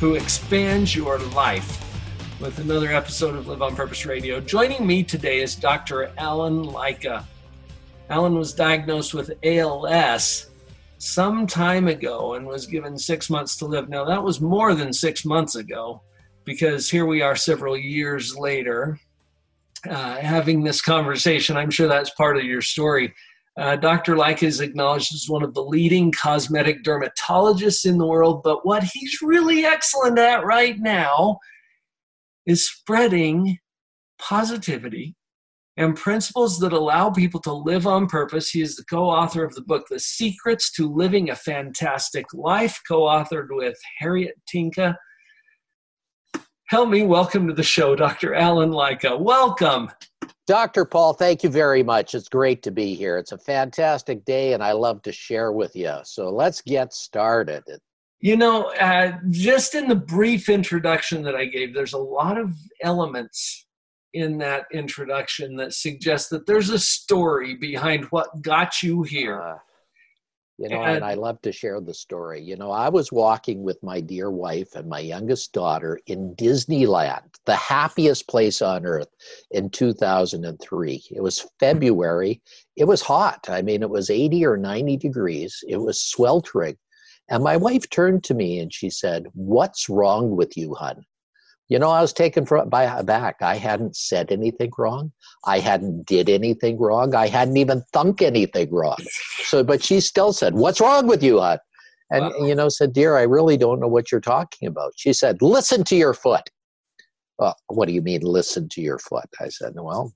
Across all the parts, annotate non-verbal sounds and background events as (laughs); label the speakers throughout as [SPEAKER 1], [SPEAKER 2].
[SPEAKER 1] who expands your life with another episode of Live on Purpose Radio. Joining me today is Dr. Alan Lycka. Alan was diagnosed with ALS some time ago and was given six months to live. Now, that was more than six months ago because here we are several years later uh, having this conversation. I'm sure that's part of your story. Uh, Dr. Lycka is acknowledged as one of the leading cosmetic dermatologists in the world, but what he's really excellent at right now is spreading positivity and principles that allow people to live on purpose. He is the co author of the book, The Secrets to Living a Fantastic Life, co authored with Harriet Tinka. Help me welcome to the show, Dr. Alan Lycka. Welcome.
[SPEAKER 2] Dr. Paul, thank you very much. It's great to be here. It's a fantastic day, and I love to share with you. So let's get started.
[SPEAKER 1] You know, uh, just in the brief introduction that I gave, there's a lot of elements in that introduction that suggest that there's a story behind what got you here.
[SPEAKER 2] You know, and, and, I love to share the story. You know, I was walking with my dear wife and my youngest daughter in Disneyland, the happiest place on earth, in 2003. It was February. It was hot. I mean, it was 80 or 90 degrees. It was sweltering. And my wife turned to me and she said, What's wrong with you, hon? You know, I was taken for, by back I hadn't said anything wrong. I hadn't did anything wrong. I hadn't even thunk anything wrong. So, but she still said, "What's wrong with you, hon?" And wow. you know, said, "Dear, I really don't know what you're talking about." She said, "Listen to your foot." Well, what do you mean, listen to your foot? I said, well,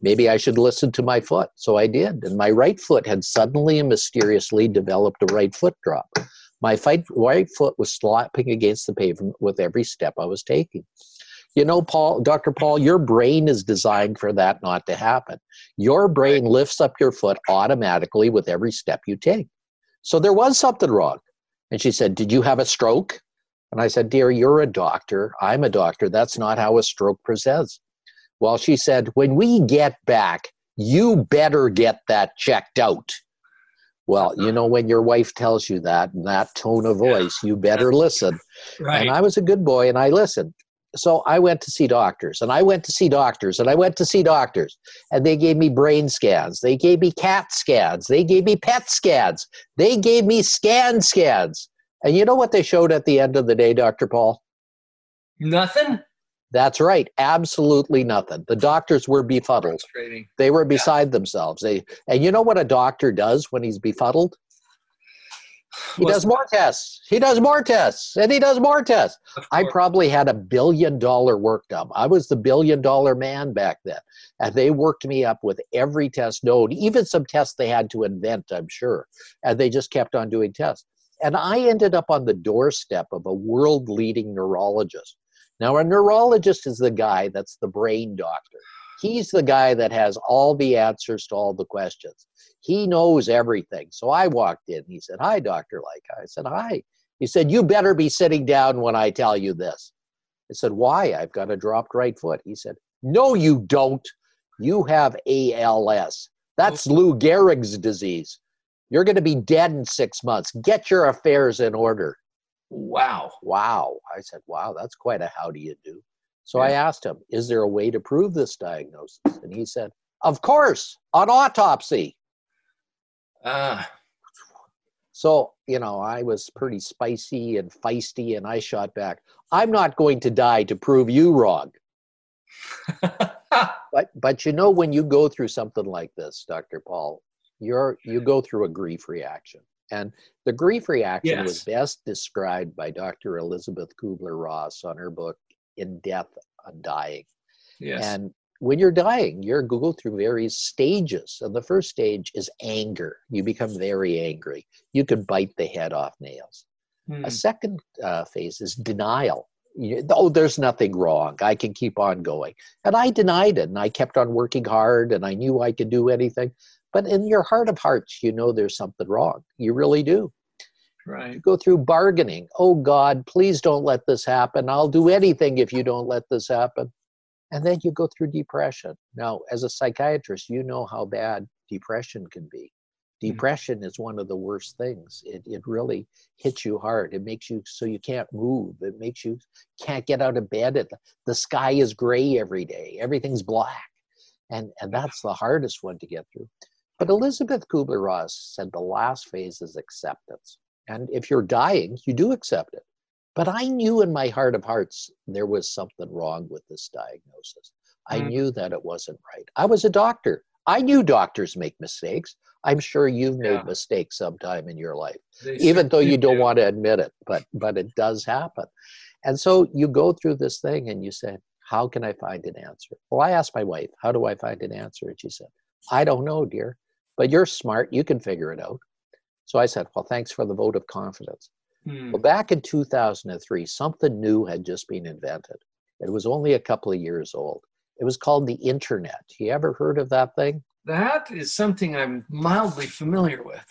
[SPEAKER 2] maybe I should listen to my foot. So I did. And my right foot had suddenly and mysteriously developed a right foot drop. My fight, right foot was slapping against the pavement with every step I was taking. You know, Paul, Dr. Paul, your brain is designed for that not to happen. Your brain lifts up your foot automatically with every step you take. So there was something wrong. And she said, Did you have a stroke? And I said, Dear, you're a doctor. I'm a doctor. That's not how a stroke presents. Well, she said, When we get back, you better get that checked out. Well, (laughs) you know, when your wife tells you that in that tone of voice, you better listen. Right. And I was a good boy and I listened. So I went to see doctors and I went to see doctors and I went to see doctors and they gave me brain scans. They gave me CAT scans. They gave me PET scans. They gave me scan scans. And you know what they showed at the end of the day, Dr. Paul?
[SPEAKER 1] Nothing.
[SPEAKER 2] That's right. Absolutely nothing. The doctors were befuddled. They were beside yeah. themselves. They and you know what a doctor does when he's befuddled? He What's does more tests. He does more tests. And he does more tests. I probably had a billion dollar work done. I was the billion dollar man back then. And they worked me up with every test known, even some tests they had to invent, I'm sure. And they just kept on doing tests. And I ended up on the doorstep of a world leading neurologist now, a neurologist is the guy that's the brain doctor. He's the guy that has all the answers to all the questions. He knows everything. So I walked in. He said, Hi, Dr. Lycka. I said, Hi. He said, You better be sitting down when I tell you this. I said, Why? I've got a dropped right foot. He said, No, you don't. You have ALS. That's oh. Lou Gehrig's disease. You're going to be dead in six months. Get your affairs in order.
[SPEAKER 1] Wow.
[SPEAKER 2] Wow. I said, wow, that's quite a how do you do. So yeah. I asked him, is there a way to prove this diagnosis? And he said, of course, on autopsy. Ah. Uh. So, you know, I was pretty spicy and feisty, and I shot back, I'm not going to die to prove you wrong. (laughs) but but you know when you go through something like this dr paul you're you go through a grief reaction and the grief reaction yes. was best described by Dr. Elizabeth Kubler Ross on her book, In Death on Dying. Yes. And when you're dying, you're go through various stages. And the first stage is anger. You become very angry. You can bite the head off nails. Hmm. A second uh, phase is denial. oh, there's nothing wrong. I can keep on going. And I denied it and I kept on working hard and I knew I could do anything. But in your heart of hearts, you know there's something wrong. You really do.
[SPEAKER 1] Right.
[SPEAKER 2] You go through bargaining. Oh God, please don't let this happen. I'll do anything if you don't let this happen. And then you go through depression. Now, as a psychiatrist, you know how bad depression can be. Mm. Depression is one of the worst things. It, it really hits you hard. It makes you so you can't move. It makes you can't get out of bed. It, the sky is gray every day. Everything's black. And, and that's the hardest one to get through. But Elizabeth Kubler Ross said the last phase is acceptance. And if you're dying, you do accept it. But I knew in my heart of hearts there was something wrong with this diagnosis. I mm. knew that it wasn't right. I was a doctor. I knew doctors make mistakes. I'm sure you've made yeah. mistakes sometime in your life, they even though you don't do. want to admit it, but but it does happen. And so you go through this thing and you say, How can I find an answer? Well, I asked my wife, How do I find an answer? And she said, I don't know, dear, but you're smart. You can figure it out. So I said, Well, thanks for the vote of confidence. Hmm. Well, back in 2003, something new had just been invented. It was only a couple of years old. It was called the internet. You ever heard of that thing?
[SPEAKER 1] That is something I'm mildly familiar with.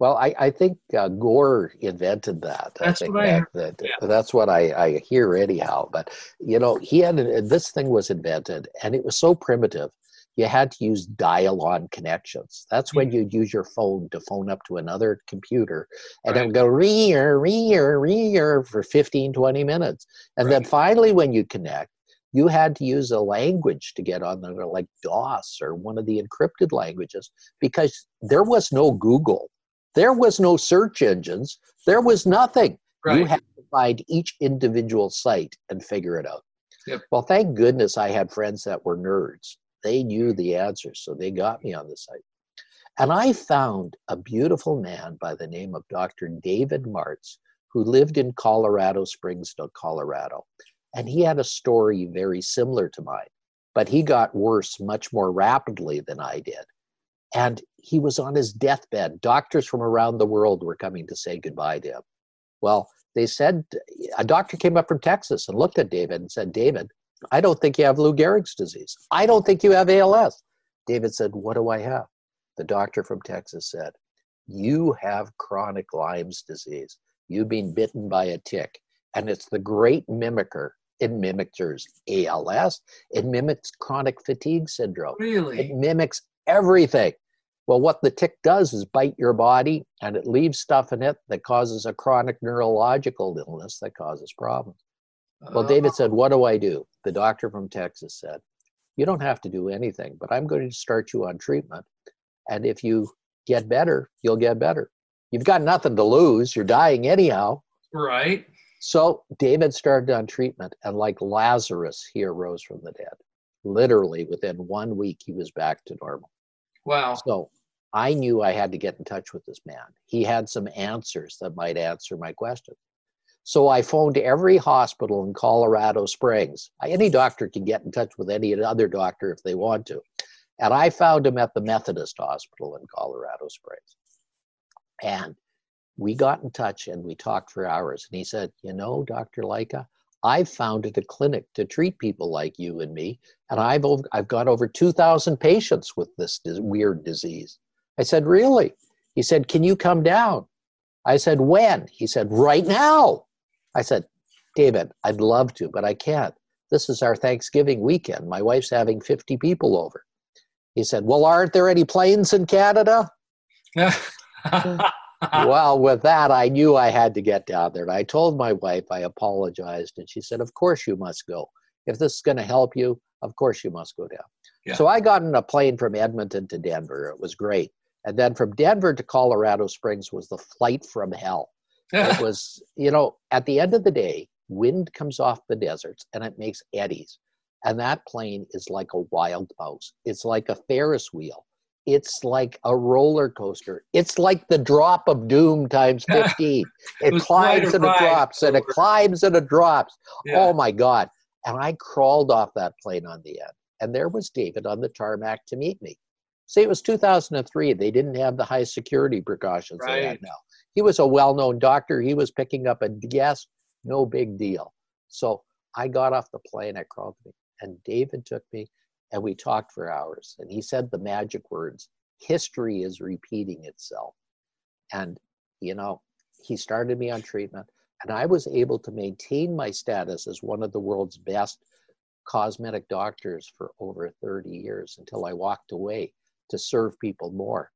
[SPEAKER 2] Well, I, I think uh, Gore invented that.
[SPEAKER 1] That's
[SPEAKER 2] I
[SPEAKER 1] what I that, that,
[SPEAKER 2] yeah. That's what I, I hear anyhow. But you know, he had this thing was invented, and it was so primitive. You had to use dial-on connections. That's when you'd use your phone to phone up to another computer, and right. it would go rear, rear, rear for 15, 20 minutes. And right. then finally, when you connect, you had to use a language to get on there like DOS or one of the encrypted languages because there was no Google. There was no search engines. There was nothing. Right. You had to find each individual site and figure it out. Yep. Well, thank goodness I had friends that were nerds. They knew the answers, so they got me on the site. And I found a beautiful man by the name of Dr. David Martz, who lived in Colorado Springs, Colorado. And he had a story very similar to mine, but he got worse much more rapidly than I did. And he was on his deathbed. Doctors from around the world were coming to say goodbye to him. Well, they said, a doctor came up from Texas and looked at David and said, David, I don't think you have Lou Gehrig's disease. I don't think you have ALS. David said, What do I have? The doctor from Texas said, You have chronic Lyme's disease. You've been bitten by a tick, and it's the great mimicker it mimics ALS. It mimics chronic fatigue syndrome.
[SPEAKER 1] Really?
[SPEAKER 2] It mimics everything. Well, what the tick does is bite your body and it leaves stuff in it that causes a chronic neurological illness that causes problems. Well, um, David said, What do I do? The doctor from Texas said, You don't have to do anything, but I'm going to start you on treatment. And if you get better, you'll get better. You've got nothing to lose. You're dying anyhow.
[SPEAKER 1] Right.
[SPEAKER 2] So David started on treatment, and like Lazarus, he arose from the dead. Literally within one week, he was back to normal.
[SPEAKER 1] Wow.
[SPEAKER 2] So I knew I had to get in touch with this man. He had some answers that might answer my question. So I phoned every hospital in Colorado Springs. Any doctor can get in touch with any other doctor if they want to. And I found him at the Methodist Hospital in Colorado Springs. And we got in touch and we talked for hours. And he said, You know, Dr. Lycka, I've founded a clinic to treat people like you and me, and I've, over, I've got over 2,000 patients with this weird disease. I said, Really? He said, Can you come down? I said, When? He said, Right now. I said, David, I'd love to, but I can't. This is our Thanksgiving weekend. My wife's having 50 people over. He said, Well, aren't there any planes in Canada? (laughs) well, with that, I knew I had to get down there. And I told my wife, I apologized. And she said, Of course you must go. If this is going to help you, of course you must go down. Yeah. So I got in a plane from Edmonton to Denver. It was great. And then from Denver to Colorado Springs was the flight from hell. It (laughs) was, you know, at the end of the day, wind comes off the deserts and it makes eddies. And that plane is like a wild mouse. It's like a Ferris wheel it's like a roller coaster. It's like the drop of doom times (laughs) 15. it, it climbs and it drops and it climbs and it drops. Yeah. Oh my God. And I crawled off that plane on the end. And there was David on the tarmac to meet me. See, it was 2003. They didn't have the high security precautions right. they have now. He was a well known doctor. He was picking up a guest, no big deal. So I got off the plane, I crawled and David took me and we talked for hours. And he said the magic words history is repeating itself. And, you know, he started me on treatment, and I was able to maintain my status as one of the world's best cosmetic doctors for over 30 years until I walked away to serve people more.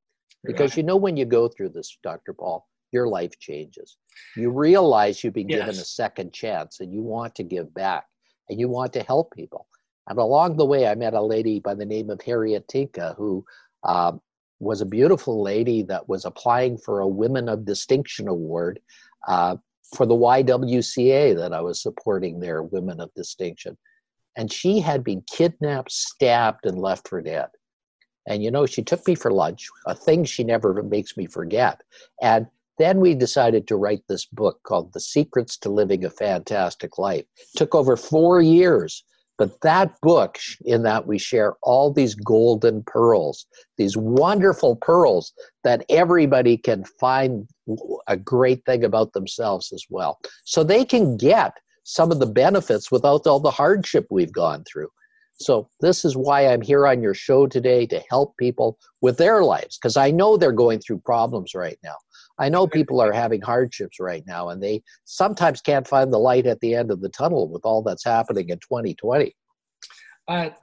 [SPEAKER 2] Because you know, when you go through this, Dr. Paul, your life changes. You realize you've been yes. given a second chance and you want to give back and you want to help people. And along the way, I met a lady by the name of Harriet Tinka who um, was a beautiful lady that was applying for a Women of Distinction Award uh, for the YWCA that I was supporting there, Women of Distinction. And she had been kidnapped, stabbed, and left for dead. And you know, she took me for lunch, a thing she never makes me forget. And then we decided to write this book called The Secrets to Living a Fantastic Life. It took over four years but that book, in that we share all these golden pearls, these wonderful pearls that everybody can find a great thing about themselves as well. So they can get some of the benefits without all the hardship we've gone through. So, this is why I'm here on your show today to help people with their lives, because I know they're going through problems right now. I know people are having hardships right now, and they sometimes can't find the light at the end of the tunnel with all that's happening in 2020.
[SPEAKER 1] I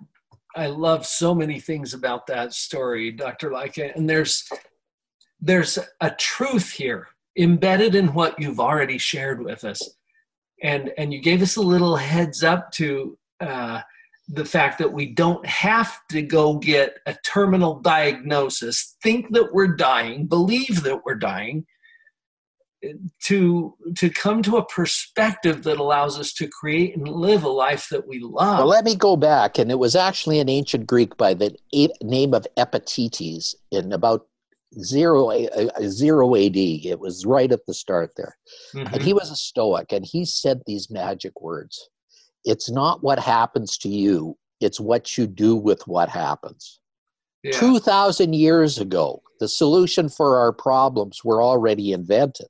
[SPEAKER 1] I love so many things about that story, Dr. Lycka, and there's there's a truth here embedded in what you've already shared with us, and and you gave us a little heads up to. Uh, the fact that we don't have to go get a terminal diagnosis, think that we're dying, believe that we're dying, to to come to a perspective that allows us to create and live a life that we love.
[SPEAKER 2] Well, let me go back, and it was actually an ancient Greek by the name of Epictetus in about zero zero AD. It was right at the start there, mm-hmm. and he was a Stoic, and he said these magic words it's not what happens to you, it's what you do with what happens. Yeah. 2,000 years ago, the solution for our problems were already invented.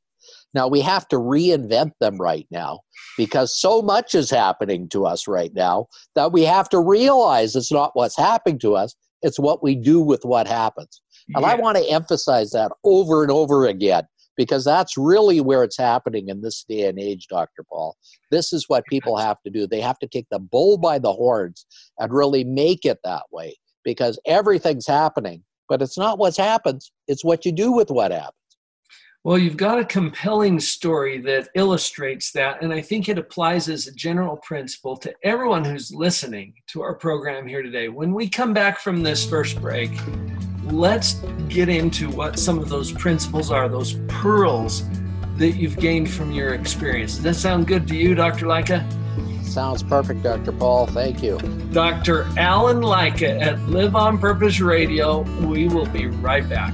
[SPEAKER 2] Now we have to reinvent them right now because so much is happening to us right now that we have to realize it's not what's happening to us, it's what we do with what happens. And yeah. I want to emphasize that over and over again because that's really where it's happening in this day and age, Dr. Paul. This is what people have to do. They have to take the bull by the horns and really make it that way because everything's happening, but it's not what happens, it's what you do with what happens.
[SPEAKER 1] Well, you've got a compelling story that illustrates that, and I think it applies as a general principle to everyone who's listening to our program here today. When we come back from this first break, let's get into what some of those principles are, those pearls that you've gained from your experience. Does that sound good to you, Dr. Lycka?
[SPEAKER 2] Sounds perfect, Dr. Paul. Thank you.
[SPEAKER 1] Dr. Alan Lycka at Live on Purpose Radio. We will be right back.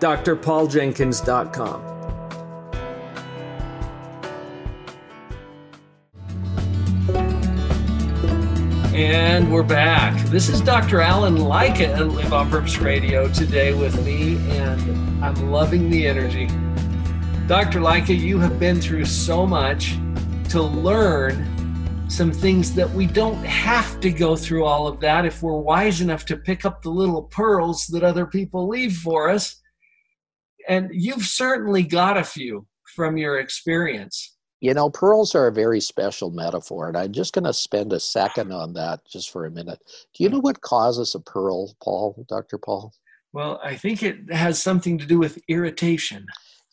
[SPEAKER 1] drpauljenkins.com. And we're back. This is Dr. Alan Lycka at Live on Purpose Radio today with me, and I'm loving the energy. Dr. Lycka, you have been through so much to learn some things that we don't have to go through all of that if we're wise enough to pick up the little pearls that other people leave for us and you've certainly got a few from your experience.
[SPEAKER 2] You know, pearls are a very special metaphor, and I'm just going to spend a second on that just for a minute. Do you know what causes a pearl, Paul, Dr. Paul?
[SPEAKER 1] Well, I think it has something to do with irritation.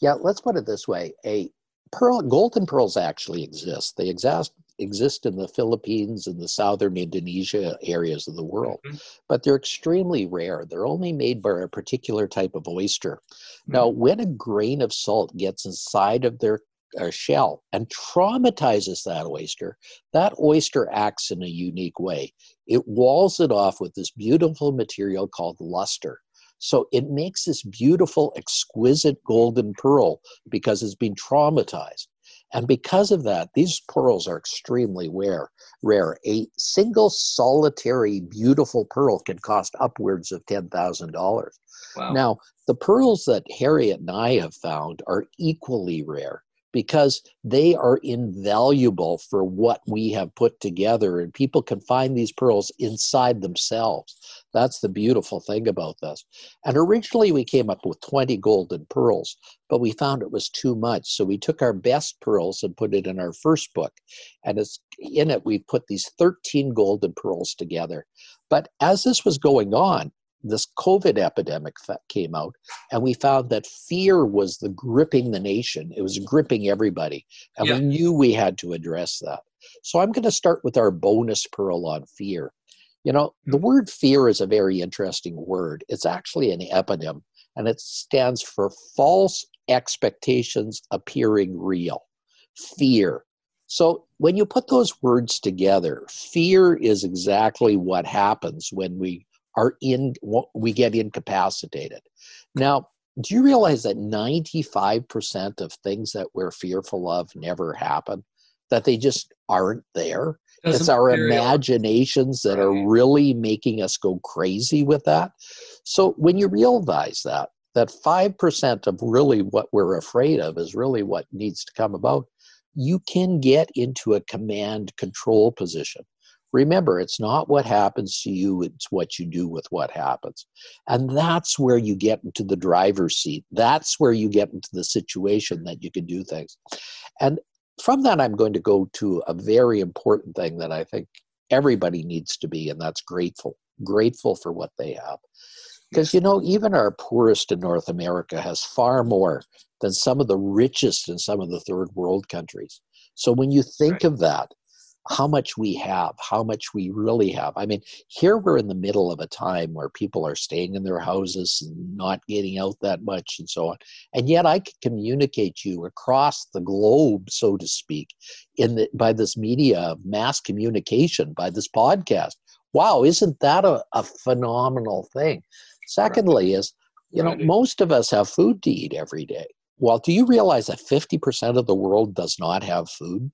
[SPEAKER 2] Yeah, let's put it this way. A pearl, golden pearls actually exist. They exist exist in the Philippines and the southern Indonesia areas of the world, mm-hmm. but they're extremely rare. They're only made by a particular type of oyster. Mm-hmm. Now, when a grain of salt gets inside of their uh, shell and traumatizes that oyster, that oyster acts in a unique way. It walls it off with this beautiful material called luster. So it makes this beautiful, exquisite golden pearl because it's been traumatized. And because of that, these pearls are extremely rare. Rare. A single solitary beautiful pearl can cost upwards of ten thousand dollars. Wow. Now, the pearls that Harriet and I have found are equally rare because they are invaluable for what we have put together and people can find these pearls inside themselves. That's the beautiful thing about this. And originally we came up with 20 golden pearls but we found it was too much. So we took our best pearls and put it in our first book and it's in it we put these 13 golden pearls together. But as this was going on this COVID epidemic came out, and we found that fear was the gripping the nation. It was gripping everybody, and yeah. we knew we had to address that. So I'm going to start with our bonus pearl on fear. You know, the hmm. word fear is a very interesting word. It's actually an eponym, and it stands for false expectations appearing real. Fear. So when you put those words together, fear is exactly what happens when we are in we get incapacitated. Now do you realize that 95% of things that we're fearful of never happen? That they just aren't there? Doesn't it's our imaginations that right. are really making us go crazy with that. So when you realize that that 5% of really what we're afraid of is really what needs to come about you can get into a command control position Remember, it's not what happens to you, it's what you do with what happens. And that's where you get into the driver's seat. That's where you get into the situation that you can do things. And from that, I'm going to go to a very important thing that I think everybody needs to be, and that's grateful. Grateful for what they have. Because, you know, even our poorest in North America has far more than some of the richest in some of the third world countries. So when you think right. of that, how much we have, how much we really have. I mean, here we're in the middle of a time where people are staying in their houses and not getting out that much and so on. And yet I can communicate you across the globe, so to speak, in the, by this media of mass communication, by this podcast. Wow, isn't that a, a phenomenal thing? Secondly, is you know, most of us have food to eat every day. Well, do you realize that 50% of the world does not have food?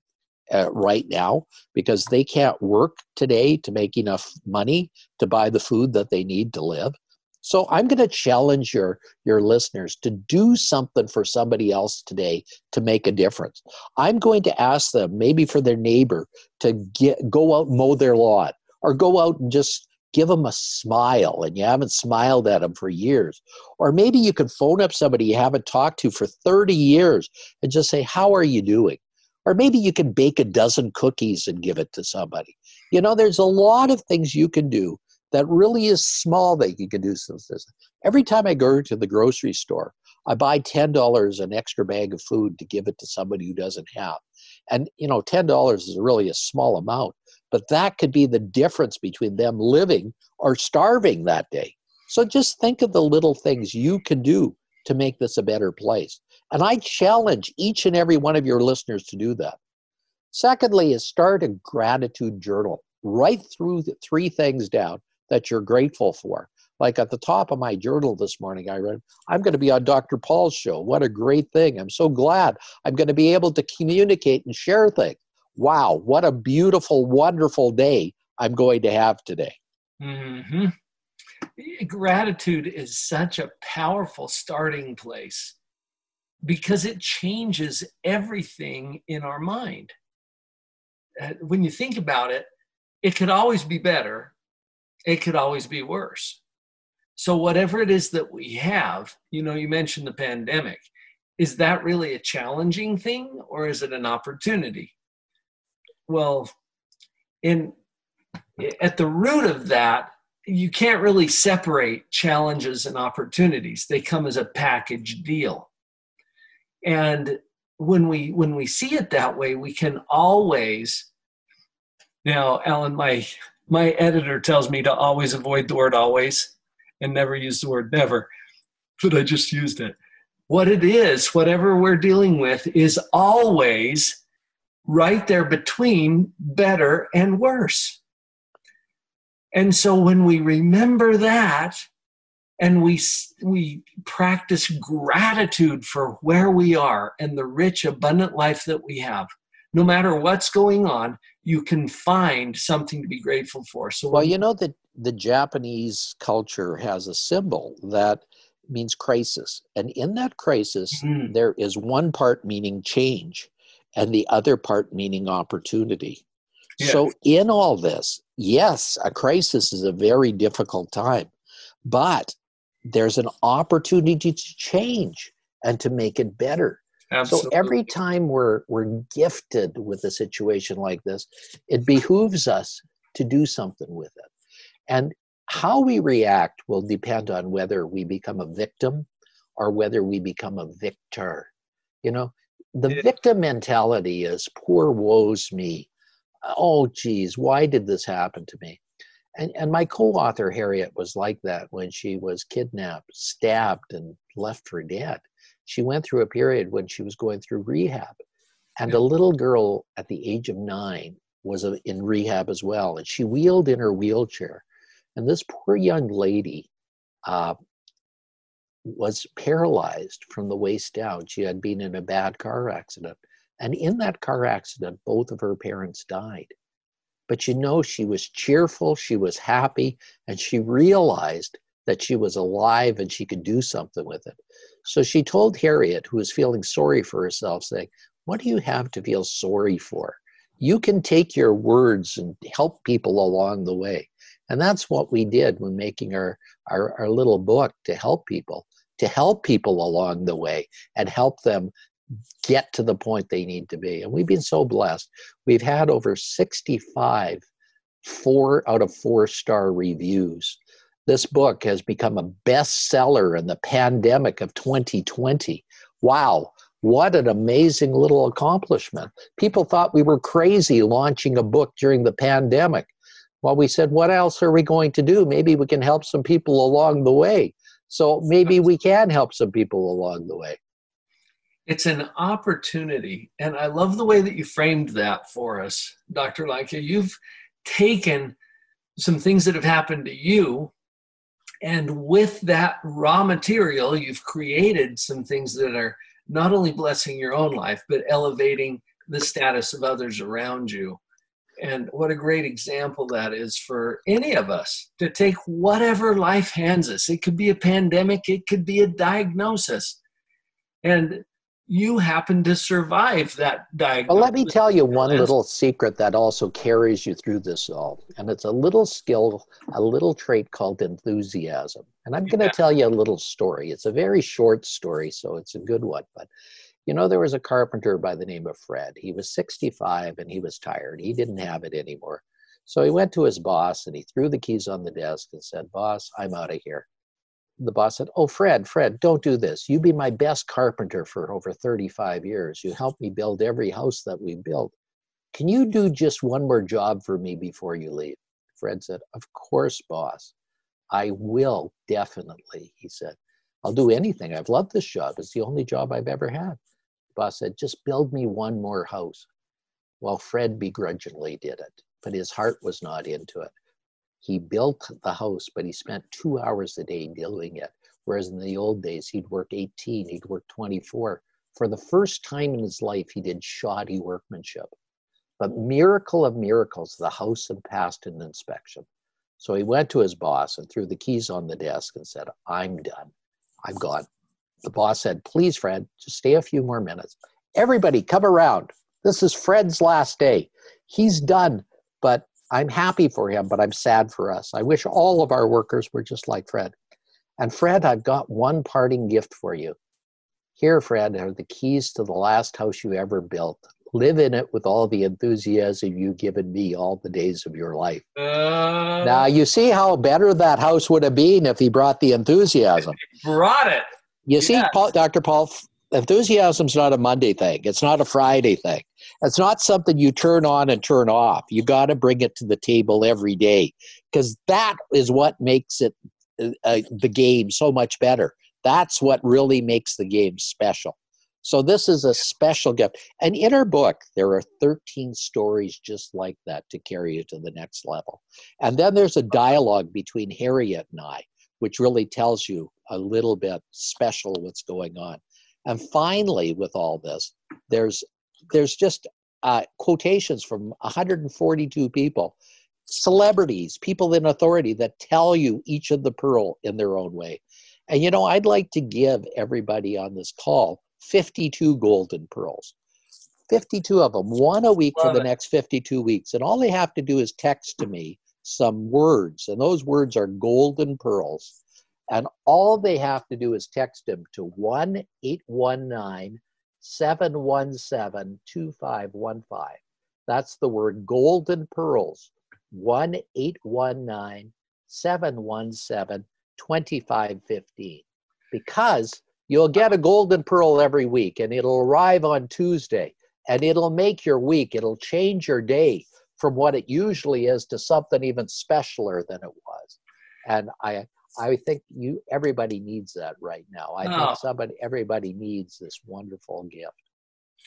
[SPEAKER 2] Uh, right now because they can't work today to make enough money to buy the food that they need to live. So I'm going to challenge your your listeners to do something for somebody else today to make a difference. I'm going to ask them maybe for their neighbor to get go out and mow their lawn or go out and just give them a smile and you haven't smiled at them for years or maybe you can phone up somebody you haven't talked to for 30 years and just say how are you doing or maybe you can bake a dozen cookies and give it to somebody. You know, there's a lot of things you can do that really is small that you can do. Every time I go to the grocery store, I buy $10 an extra bag of food to give it to somebody who doesn't have. And, you know, $10 is really a small amount, but that could be the difference between them living or starving that day. So just think of the little things you can do to make this a better place. And I challenge each and every one of your listeners to do that. Secondly, is start a gratitude journal. Write through the three things down that you're grateful for. Like at the top of my journal this morning, I read, I'm going to be on Dr. Paul's show. What a great thing. I'm so glad I'm going to be able to communicate and share things. Wow, what a beautiful, wonderful day I'm going to have today.
[SPEAKER 1] Mm-hmm. Gratitude is such a powerful starting place because it changes everything in our mind. Uh, when you think about it, it could always be better, it could always be worse. So, whatever it is that we have, you know, you mentioned the pandemic, is that really a challenging thing or is it an opportunity? Well, in at the root of that, you can't really separate challenges and opportunities. They come as a package deal. And when we when we see it that way, we can always now, Alan, my my editor tells me to always avoid the word always and never use the word never, but I just used it. What it is, whatever we're dealing with, is always right there between better and worse. And so when we remember that and we we practice gratitude for where we are and the rich abundant life that we have, no matter what's going on, you can find something to be grateful for. So
[SPEAKER 2] well, you know that the Japanese culture has a symbol that means crisis. And in that crisis, mm-hmm. there is one part meaning change and the other part meaning opportunity. So, in all this, yes, a crisis is a very difficult time, but there's an opportunity to change and to make it better. Absolutely. So every time we're we're gifted with a situation like this, it behooves us to do something with it. And how we react will depend on whether we become a victim or whether we become a victor. You know, the yeah. victim mentality is poor woes me. Oh geez, why did this happen to me? And and my co-author Harriet was like that when she was kidnapped, stabbed, and left for dead she went through a period when she was going through rehab. And a little girl at the age of nine was in rehab as well. And she wheeled in her wheelchair. And this poor young lady uh, was paralyzed from the waist down. She had been in a bad car accident. And in that car accident, both of her parents died. But you know, she was cheerful, she was happy, and she realized that she was alive and she could do something with it. So she told Harriet, who was feeling sorry for herself, saying, What do you have to feel sorry for? You can take your words and help people along the way. And that's what we did when making our, our, our little book to help people, to help people along the way and help them get to the point they need to be. And we've been so blessed. We've had over 65 four out of four star reviews this book has become a bestseller in the pandemic of 2020. Wow, what an amazing little accomplishment. People thought we were crazy launching a book during the pandemic. Well, we said, what else are we going to do? Maybe we can help some people along the way. So maybe we can help some people along the way.
[SPEAKER 1] It's an opportunity. And I love the way that you framed that for us, Dr. Lycka. You've taken some things that have happened to you and with that raw material, you've created some things that are not only blessing your own life, but elevating the status of others around you. And what a great example that is for any of us to take whatever life hands us. It could be a pandemic, it could be a diagnosis. And you happen to survive that diagnosis.
[SPEAKER 2] Well, let me tell you one little secret that also carries you through this all. And it's a little skill, a little trait called enthusiasm. And I'm going to tell you a little story. It's a very short story, so it's a good one. But you know, there was a carpenter by the name of Fred. He was 65 and he was tired. He didn't have it anymore. So he went to his boss and he threw the keys on the desk and said, Boss, I'm out of here the boss said, Oh, Fred, Fred, don't do this. You've been my best carpenter for over 35 years. You helped me build every house that we built. Can you do just one more job for me before you leave? Fred said, Of course, boss. I will, definitely, he said. I'll do anything. I've loved this job. It's the only job I've ever had. The boss said, Just build me one more house. Well, Fred begrudgingly did it, but his heart was not into it. He built the house, but he spent two hours a day doing it. Whereas in the old days, he'd work 18, he'd work 24. For the first time in his life, he did shoddy workmanship. But miracle of miracles, the house had passed an inspection. So he went to his boss and threw the keys on the desk and said, I'm done. I'm gone. The boss said, Please, Fred, just stay a few more minutes. Everybody, come around. This is Fred's last day. He's done, but I'm happy for him, but I'm sad for us. I wish all of our workers were just like Fred. And Fred, I've got one parting gift for you. Here, Fred, are the keys to the last house you ever built. Live in it with all the enthusiasm you've given me all the days of your life. Uh, now, you see how better that house would have been if he brought the enthusiasm.
[SPEAKER 1] Brought it.
[SPEAKER 2] You yes. see, Paul, Dr. Paul, enthusiasm's not a Monday thing. It's not a Friday thing. It's not something you turn on and turn off. You got to bring it to the table every day because that is what makes it uh, uh, the game so much better. That's what really makes the game special. So this is a special gift. And in her book, there are 13 stories just like that to carry you to the next level. And then there's a dialogue between Harriet and I, which really tells you a little bit special what's going on. And finally, with all this, there's there's just uh, quotations from 142 people, celebrities, people in authority that tell you each of the pearl in their own way. And you know, I'd like to give everybody on this call 52 golden pearls. 52 of them, one a week Love for the it. next 52 weeks. And all they have to do is text to me some words, and those words are golden pearls. And all they have to do is text them to 1 819 717 2515. That's the word golden pearls. 1 819 717 2515 because you'll get a golden pearl every week and it'll arrive on Tuesday and it'll make your week. It'll change your day from what it usually is to something even specialer than it was. And I I think you everybody needs that right now. I oh. think somebody everybody needs this wonderful gift.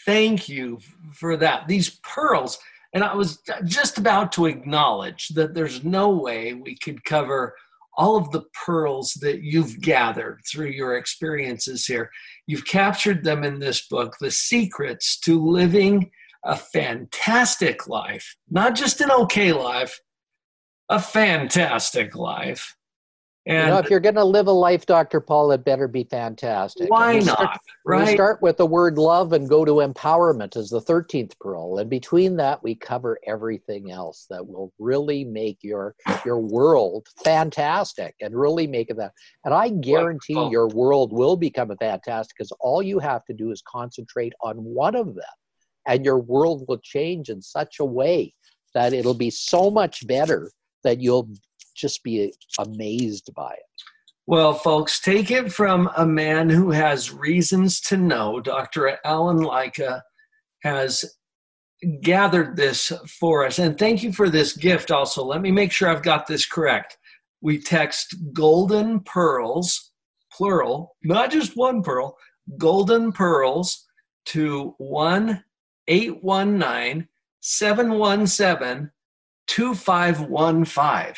[SPEAKER 1] Thank you for that. These pearls and I was just about to acknowledge that there's no way we could cover all of the pearls that you've gathered through your experiences here. You've captured them in this book, The Secrets to Living a Fantastic Life, not just an okay life, a fantastic life.
[SPEAKER 2] And you know, if you're going to live a life, Dr. Paul, it better be fantastic.
[SPEAKER 1] Why not? Start, right.
[SPEAKER 2] We start with the word love and go to empowerment as the 13th pearl. And between that, we cover everything else that will really make your your world fantastic and really make it that. And I guarantee oh. your world will become a fantastic because all you have to do is concentrate on one of them. And your world will change in such a way that it'll be so much better that you'll just be amazed by it.
[SPEAKER 1] Well, folks, take it from a man who has reasons to know. Dr. Alan Lycka has gathered this for us. And thank you for this gift also. Let me make sure I've got this correct. We text golden pearls, plural, not just one pearl, golden pearls to 1 819 717 2515.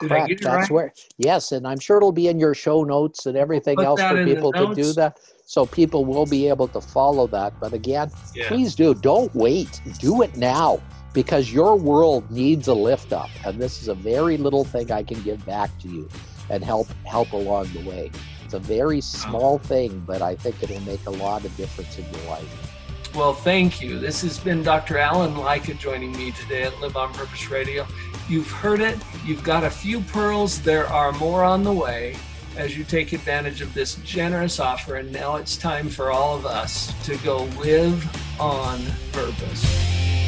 [SPEAKER 2] Did Correct. That's right? where yes, and I'm sure it'll be in your show notes and everything else for people to do that. So people will be able to follow that. But again, yeah. please do. Don't wait. Do it now because your world needs a lift up. And this is a very little thing I can give back to you and help help along the way. It's a very small thing, but I think it'll make a lot of difference in your life.
[SPEAKER 1] Well, thank you. This has been Dr. Alan Lycka joining me today at Live on Purpose Radio. You've heard it. You've got a few pearls. There are more on the way as you take advantage of this generous offer. And now it's time for all of us to go live on purpose.